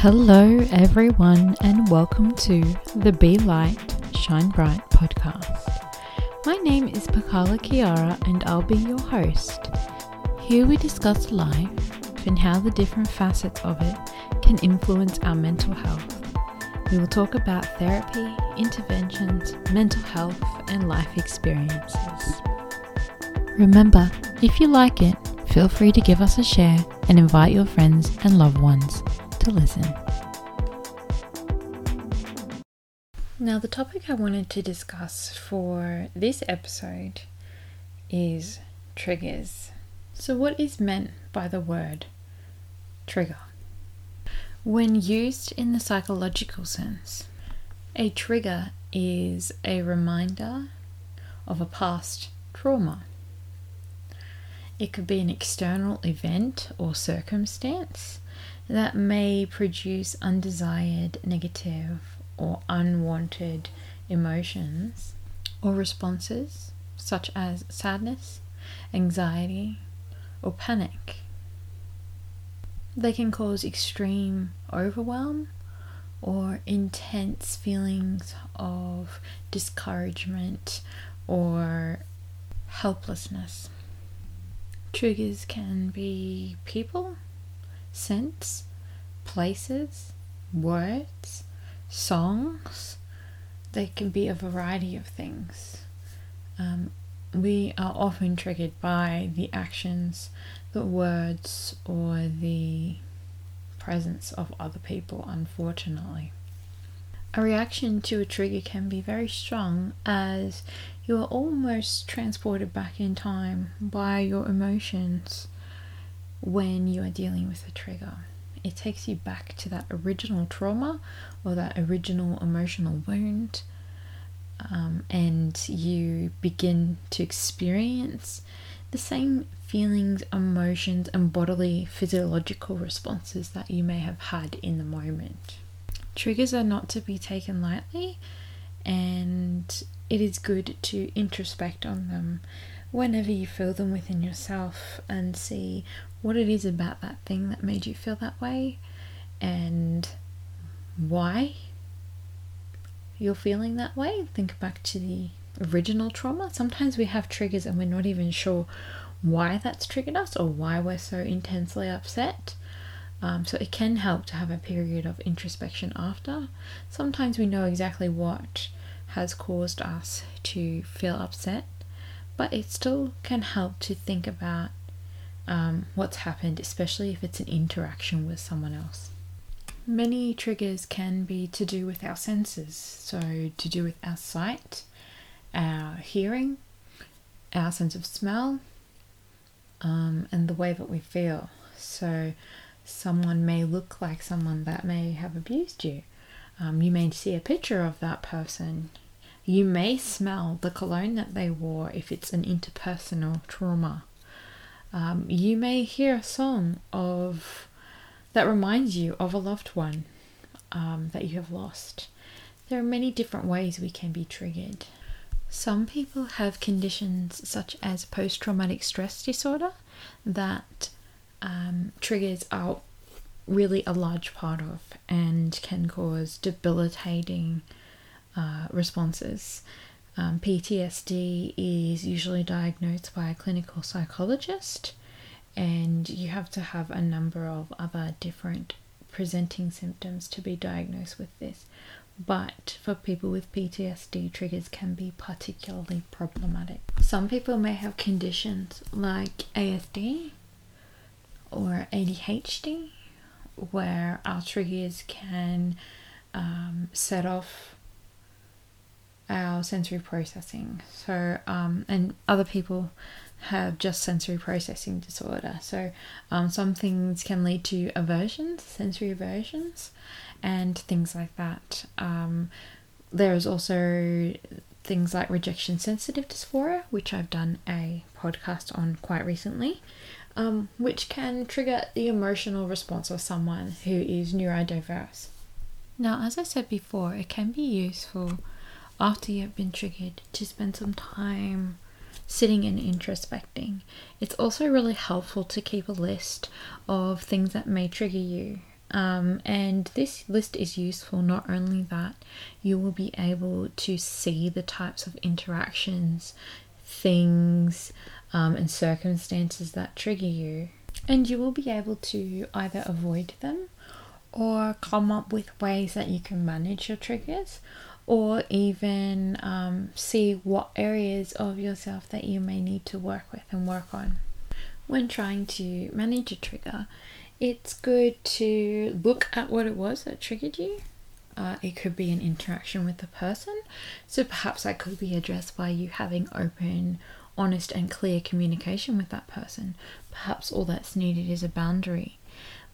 Hello, everyone, and welcome to the Be Light, Shine Bright podcast. My name is Pakala Kiara, and I'll be your host. Here we discuss life and how the different facets of it can influence our mental health. We will talk about therapy, interventions, mental health, and life experiences. Remember, if you like it, feel free to give us a share and invite your friends and loved ones to listen. Now, the topic I wanted to discuss for this episode is triggers. So, what is meant by the word trigger? When used in the psychological sense, a trigger is a reminder of a past trauma. It could be an external event or circumstance that may produce undesired, negative, or unwanted emotions or responses, such as sadness, anxiety, or panic. They can cause extreme overwhelm or intense feelings of discouragement or helplessness. Triggers can be people scents, places, words, songs. They can be a variety of things. Um, we are often triggered by the actions, the words, or the presence of other people, unfortunately. A reaction to a trigger can be very strong as you are almost transported back in time by your emotions when you are dealing with a trigger. It takes you back to that original trauma or that original emotional wound, um, and you begin to experience the same feelings, emotions, and bodily physiological responses that you may have had in the moment. Triggers are not to be taken lightly, and it is good to introspect on them whenever you feel them within yourself and see what it is about that thing that made you feel that way and why you're feeling that way. Think back to the original trauma. Sometimes we have triggers and we're not even sure why that's triggered us or why we're so intensely upset. Um, so it can help to have a period of introspection after. Sometimes we know exactly what has caused us to feel upset, but it still can help to think about um, what's happened, especially if it's an interaction with someone else. Many triggers can be to do with our senses, so to do with our sight, our hearing, our sense of smell, um, and the way that we feel. So, someone may look like someone that may have abused you. Um, you may see a picture of that person. You may smell the cologne that they wore if it's an interpersonal trauma. Um, you may hear a song of that reminds you of a loved one um, that you have lost. There are many different ways we can be triggered. Some people have conditions such as post traumatic stress disorder that um, triggers are really a large part of and can cause debilitating uh, responses. Um, PTSD is usually diagnosed by a clinical psychologist, and you have to have a number of other different presenting symptoms to be diagnosed with this. But for people with PTSD, triggers can be particularly problematic. Some people may have conditions like ASD or ADHD, where our triggers can um, set off our sensory processing. So, um, and other people have just sensory processing disorder. So, um, some things can lead to aversions, sensory aversions, and things like that. Um, there is also things like rejection sensitive dysphoria, which I've done a podcast on quite recently, um, which can trigger the emotional response of someone who is neurodiverse. Now, as I said before, it can be useful after you've been triggered to spend some time sitting and introspecting. It's also really helpful to keep a list of things that may trigger you Um, and this list is useful not only that you will be able to see the types of interactions, things, um, and circumstances that trigger you, and you will be able to either avoid them or come up with ways that you can manage your triggers or even um, see what areas of yourself that you may need to work with and work on. When trying to manage a trigger, it's good to look at what it was that triggered you. Uh, it could be an interaction with a person, so perhaps that could be addressed by you having open, honest, and clear communication with that person. Perhaps all that's needed is a boundary.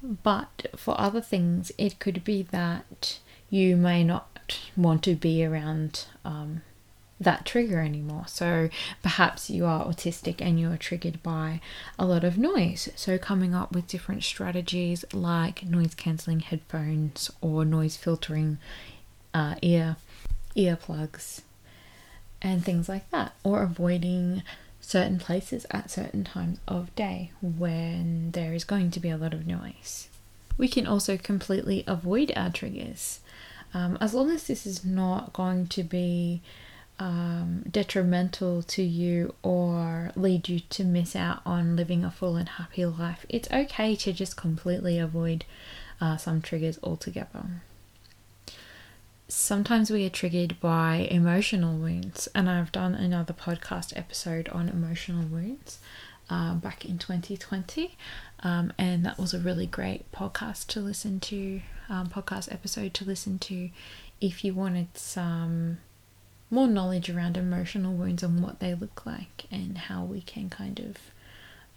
But for other things, it could be that you may not want to be around um, that trigger anymore. So perhaps you are autistic and you're triggered by a lot of noise. So coming up with different strategies like noise cancelling headphones or noise filtering uh, ear earplugs and things like that, or avoiding certain places at certain times of day when there is going to be a lot of noise. We can also completely avoid our triggers. Um, as long as this is not going to be um, detrimental to you or lead you to miss out on living a full and happy life, it's okay to just completely avoid uh, some triggers altogether. Sometimes we are triggered by emotional wounds, and I've done another podcast episode on emotional wounds uh, back in 2020, um, and that was a really great podcast to listen to, um, podcast episode to listen to if you wanted some more knowledge around emotional wounds and what they look like and how we can kind of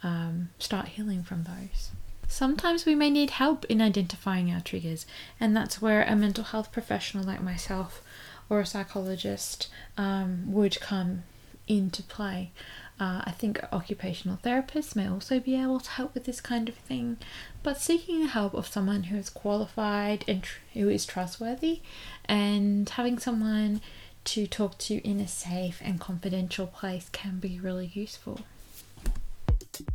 um, start healing from those. Sometimes we may need help in identifying our triggers, and that's where a mental health professional like myself or a psychologist um, would come into play. Uh, I think occupational therapists may also be able to help with this kind of thing, but seeking the help of someone who is qualified and tr- who is trustworthy, and having someone to talk to in a safe and confidential place can be really useful.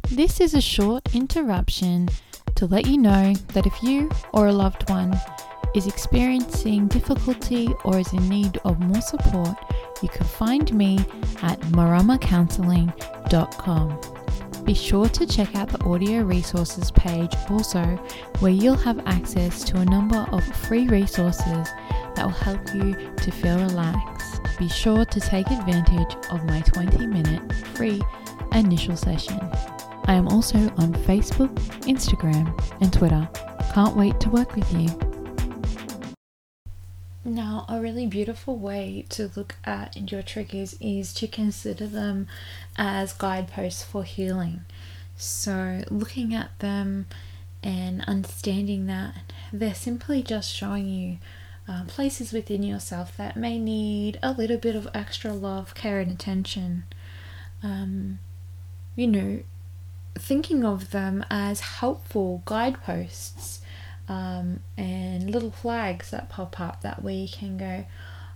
This is a short interruption to let you know that if you or a loved one is experiencing difficulty or is in need of more support, you can find me at maramacounseling.com. Be sure to check out the audio resources page also, where you'll have access to a number of free resources that will help you to feel relaxed. Be sure to take advantage of my 20 minute free initial session. I am also on Facebook, Instagram, and Twitter. Can't wait to work with you. Now, a really beautiful way to look at your triggers is to consider them as guideposts for healing. So, looking at them and understanding that they're simply just showing you uh, places within yourself that may need a little bit of extra love, care, and attention. Um, you know, thinking of them as helpful guideposts um, and little flags that pop up that we can go,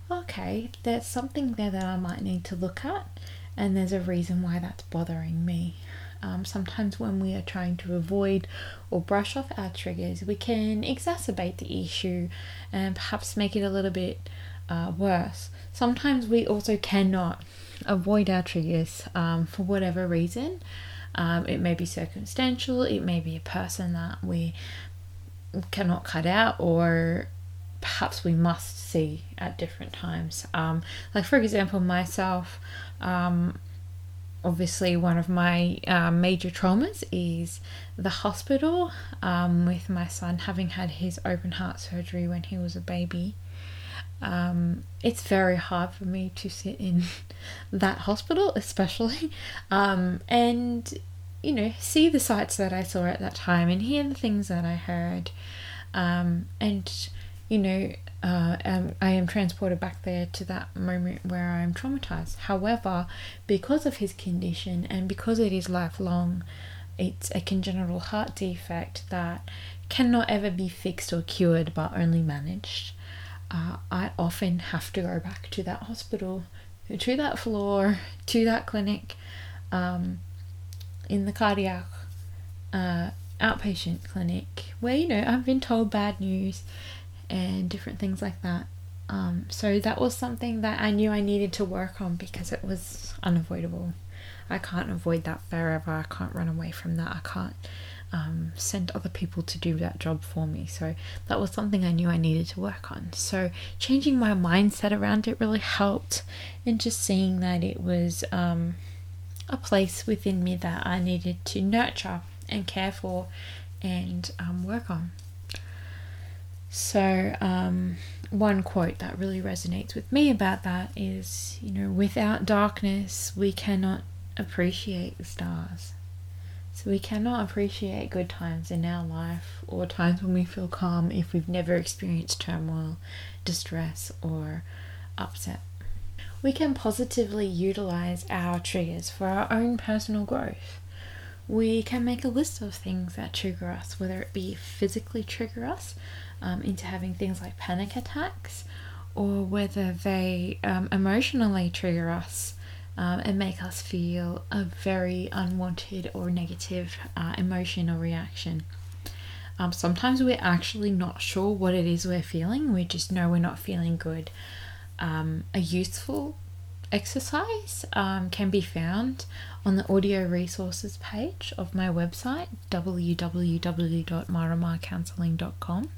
okay, there's something there that I might need to look at, and there's a reason why that's bothering me. Um, sometimes, when we are trying to avoid or brush off our triggers, we can exacerbate the issue and perhaps make it a little bit uh, worse. Sometimes we also cannot avoid our triggers um, for whatever reason. Um, it may be circumstantial, it may be a person that we cannot cut out, or perhaps we must see at different times. Um, like, for example, myself, um, obviously, one of my uh, major traumas is the hospital um, with my son having had his open heart surgery when he was a baby. Um, it's very hard for me to sit in that hospital, especially, um, and you know, see the sights that I saw at that time and hear the things that I heard, um, and you know, uh, um, I am transported back there to that moment where I'm traumatized. However, because of his condition and because it is lifelong, it's a congenital heart defect that cannot ever be fixed or cured but only managed uh, I often have to go back to that hospital, to that floor, to that clinic, um, in the cardiac uh, outpatient clinic where you know I've been told bad news and different things like that. Um, so that was something that I knew I needed to work on because it was unavoidable. I can't avoid that forever. I can't run away from that. I can't um, send other people to do that job for me. So that was something I knew I needed to work on. So changing my mindset around it really helped, and just seeing that it was um, a place within me that I needed to nurture and care for and um, work on. So, um, one quote that really resonates with me about that is you know, without darkness, we cannot appreciate the stars. So we cannot appreciate good times in our life or times when we feel calm if we've never experienced turmoil, distress, or upset. We can positively utilize our triggers for our own personal growth. We can make a list of things that trigger us, whether it be physically trigger us um, into having things like panic attacks, or whether they um, emotionally trigger us um, and make us feel a very unwanted or negative uh, emotion or reaction. Um, sometimes we're actually not sure what it is we're feeling, we just know we're not feeling good. Um, a useful exercise um, can be found on the audio resources page of my website www.maramacounseling.com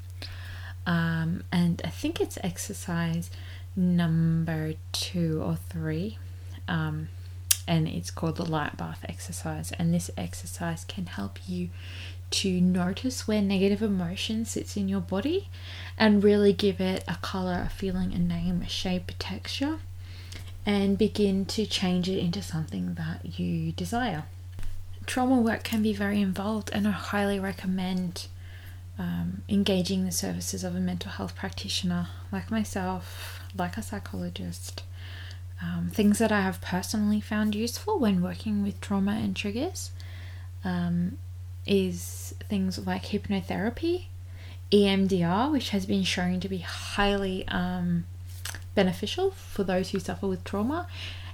um, and I think it's exercise number two or three um, and it's called the light bath exercise. And this exercise can help you to notice where negative emotion sits in your body and really give it a color, a feeling, a name, a shape, a texture, and begin to change it into something that you desire. Trauma work can be very involved, and I highly recommend um, engaging the services of a mental health practitioner like myself, like a psychologist, um, things that I have personally found useful when working with trauma and triggers um, is things like hypnotherapy, EMDR, which has been shown to be highly um, beneficial for those who suffer with trauma.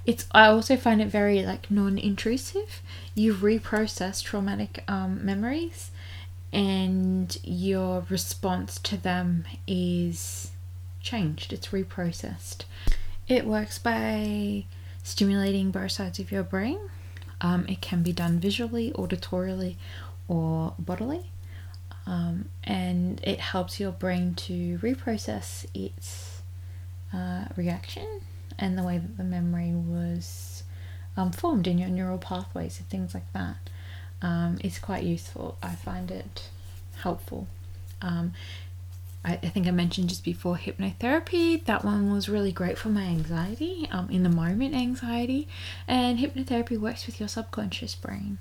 It's I also find it very like non-intrusive. You reprocess traumatic um, memories, and your response to them is changed. It's reprocessed. It works by stimulating both sides of your brain. Um, it can be done visually, auditorily, or bodily. Um, and it helps your brain to reprocess its uh, reaction and the way that the memory was um, formed in your neural pathways and things like that. Um, it's quite useful. I find it helpful. Um, I, I think I mentioned just before hypnotherapy. That one was really great for my anxiety, um, in the moment anxiety. And hypnotherapy works with your subconscious brain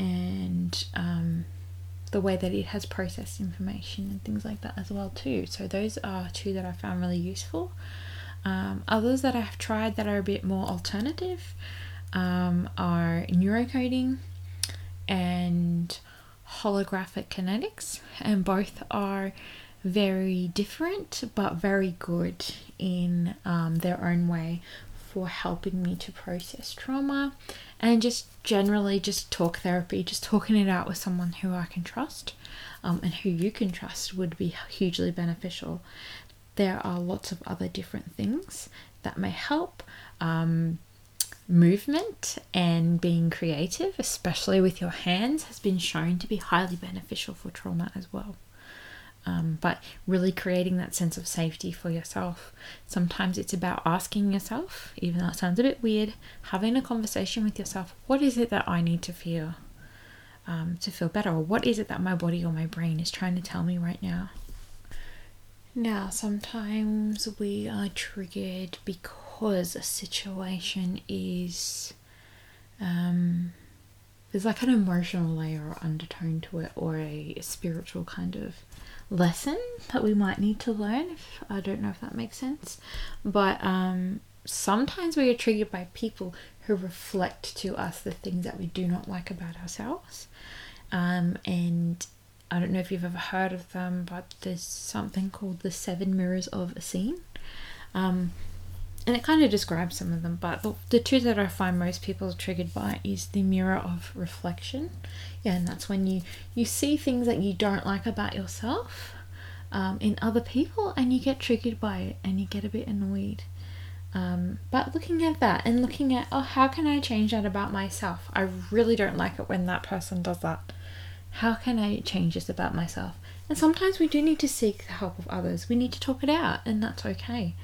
and um, the way that it has processed information and things like that as well too. So those are two that I found really useful. Um, others that I've tried that are a bit more alternative um, are neurocoding and holographic kinetics, and both are very different but very good in um, their own way for helping me to process trauma and just generally just talk therapy just talking it out with someone who i can trust um, and who you can trust would be hugely beneficial. There are lots of other different things that may help um, movement and being creative especially with your hands has been shown to be highly beneficial for trauma as well um, but really creating that sense of safety for yourself. Sometimes it's about asking yourself, even though it sounds a bit weird, having a conversation with yourself what is it that I need to feel um, to feel better? Or what is it that my body or my brain is trying to tell me right now? Now, sometimes we are triggered because a situation is. Um, there's like an emotional layer or undertone to it, or a, a spiritual kind of lesson that we might need to learn. If, I don't know if that makes sense, but um, sometimes we are triggered by people who reflect to us the things that we do not like about ourselves. Um, and I don't know if you've ever heard of them, but there's something called the Seven Mirrors of Essene. Um, and it kind of describes some of them, but the, the two that I find most people are triggered by is the mirror of reflection. Yeah, and that's when you you see things that you don't like about yourself um, in other people, and you get triggered by it, and you get a bit annoyed. Um, but looking at that and looking at, oh, how can I change that about myself? I really don't like it when that person does that. How can I change this about myself? And sometimes we do need to seek the help of others. We need to talk it out, and that's okay.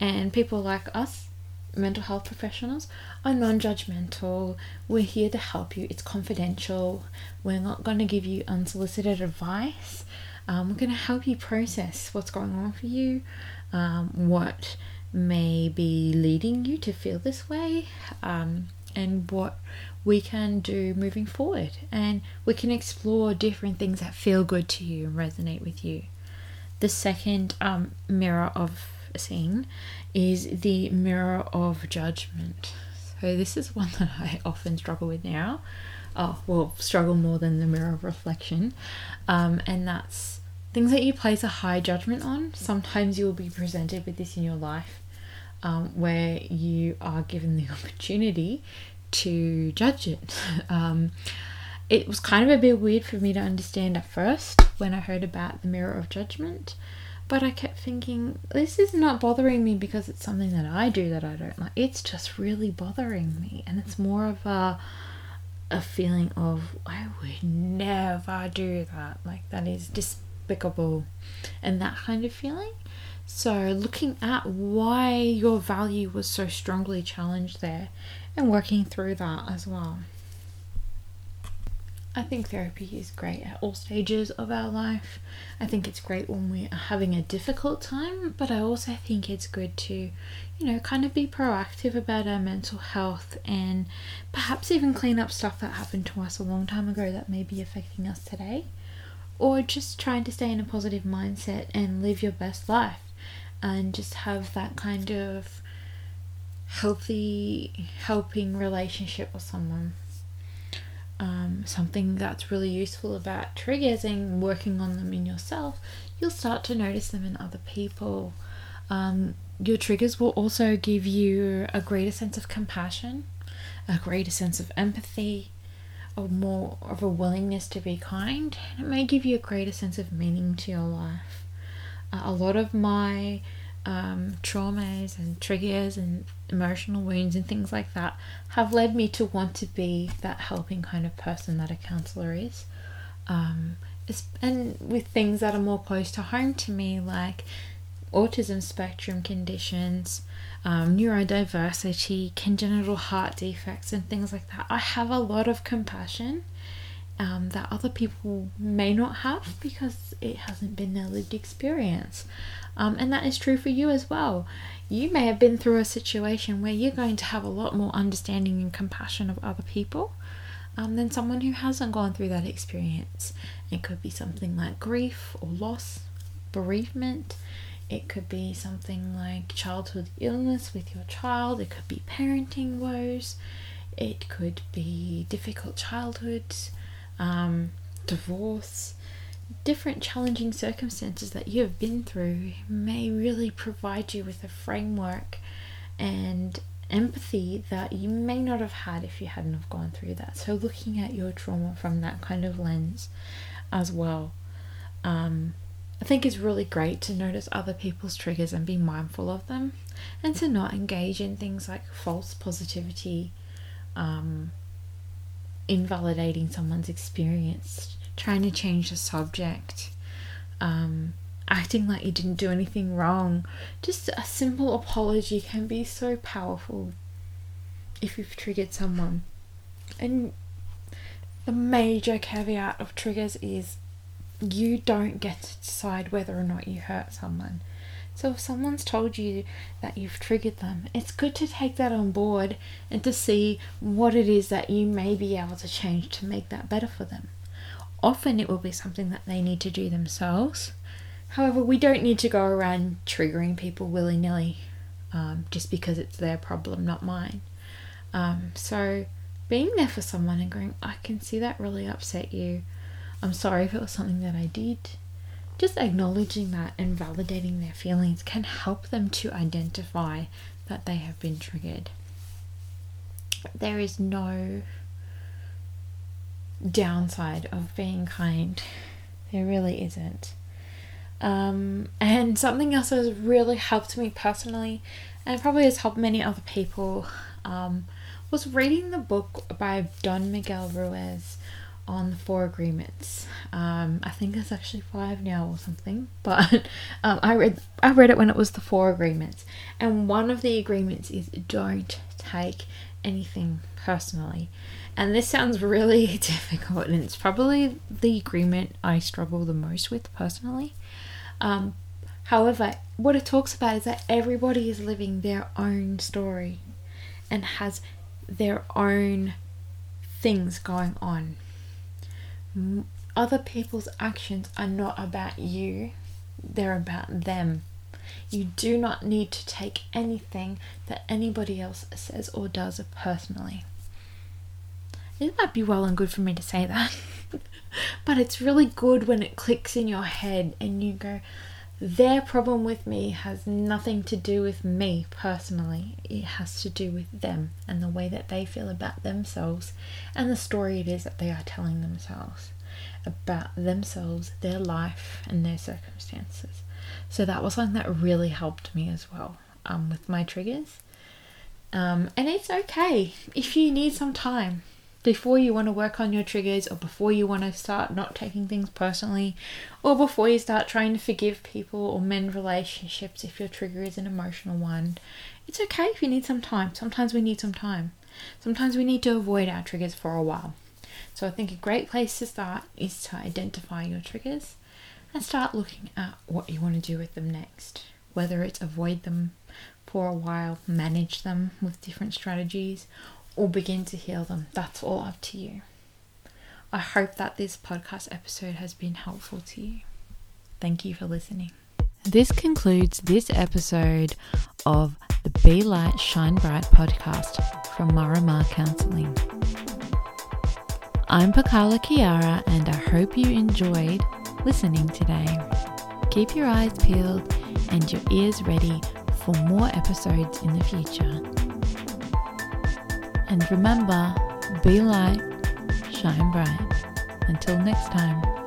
And people like us, mental health professionals, are non judgmental. We're here to help you. It's confidential. We're not going to give you unsolicited advice. Um, we're going to help you process what's going on for you, um, what may be leading you to feel this way, um, and what we can do moving forward. And we can explore different things that feel good to you and resonate with you. The second um, mirror of seeing is the mirror of judgment. So, this is one that I often struggle with now. Oh, well, struggle more than the mirror of reflection. Um, and that's things that you place a high judgment on. Sometimes you will be presented with this in your life um, where you are given the opportunity to judge it. Um, it was kind of a bit weird for me to understand at first when I heard about the mirror of judgment. But I kept thinking, this is not bothering me because it's something that I do that I don't like. It's just really bothering me. And it's more of a a feeling of I would never do that. Like that is despicable. And that kind of feeling. So looking at why your value was so strongly challenged there and working through that as well. I think therapy is great at all stages of our life. I think it's great when we are having a difficult time, but I also think it's good to, you know, kind of be proactive about our mental health and perhaps even clean up stuff that happened to us a long time ago that may be affecting us today. Or just trying to stay in a positive mindset and live your best life and just have that kind of healthy, helping relationship with someone um, something that's really useful about triggers and working on them in yourself, you'll start to notice them in other people. Um, your triggers will also give you a greater sense of compassion, a greater sense of empathy, or more of a willingness to be kind. And it may give you a greater sense of meaning to your life. Uh, a lot of my um, traumas and triggers and emotional wounds and things like that have led me to want to be that helping kind of person that a counselor is. Um, and with things that are more close to home to me, like autism spectrum conditions, um, neurodiversity, congenital heart defects, and things like that, I have a lot of compassion um, that other people may not have because it hasn't been their lived experience. Um, and that is true for you as well. You may have been through a situation where you're going to have a lot more understanding and compassion of other people um, than someone who hasn't gone through that experience. It could be something like grief or loss, bereavement. It could be something like childhood illness with your child. It could be parenting woes. It could be difficult childhoods, um, divorce different challenging circumstances that you have been through may really provide you with a framework and empathy that you may not have had if you hadn't have gone through that. So looking at your trauma from that kind of lens as well. Um, I think it's really great to notice other people's triggers and be mindful of them and to not engage in things like false positivity, um, invalidating someone's experience, trying to change the subject, um, acting like you didn't do anything wrong. Just a simple apology can be so powerful if you've triggered someone. And the major caveat of triggers is you don't get to decide whether or not you hurt someone. So if someone's told you that you've triggered them, it's good to take that on board and to see what it is that you may be able to change to make that better for them. Often it will be something that they need to do themselves. However, we don't need to go around triggering people willy nilly um, just because it's their problem, not mine. Um, so, being there for someone and going, I can see that really upset you. I'm sorry if it was something that I did. Just acknowledging that and validating their feelings can help them to identify that they have been triggered. There is no downside of being kind. There really isn't. Um, and something else that has really helped me personally, and probably has helped many other people, um, was reading the book by Don Miguel Ruiz on the four agreements. Um, I think it's actually five now or something, but um, I read I read it when it was the four agreements, and one of the agreements is don't take anything personally. And this sounds really difficult, and it's probably the agreement I struggle the most with personally. Um, however, what it talks about is that everybody is living their own story and has their own things going on. Other people's actions are not about you, they're about them. You do not need to take anything that anybody else says or does personally. It might be well and good for me to say that, but it's really good when it clicks in your head and you go, their problem with me has nothing to do with me personally. It has to do with them and the way that they feel about themselves and the story it is that they are telling themselves about themselves, their life, and their circumstances. So that was something that really helped me as well um, with my triggers. Um, and it's okay if you need some time before you want to work on your triggers or before you want to start not taking things personally or before you start trying to forgive people or mend relationships if your trigger is an emotional one. It's okay if you need some time. Sometimes we need some time. Sometimes we need to avoid our triggers for a while. So I think a great place to start is to identify your triggers and start looking at what you want to do with them next. Whether it's avoid them for a while, manage them with different strategies, or begin to heal them. That's all up to you. I hope that this podcast episode has been helpful to you. Thank you for listening. This concludes this episode of the Be Light, Shine Bright podcast from Marama Counseling. I'm Pakala Kiara, and I hope you enjoyed listening today. Keep your eyes peeled and your ears ready for more episodes in the future. And remember, be light, shine bright. Until next time.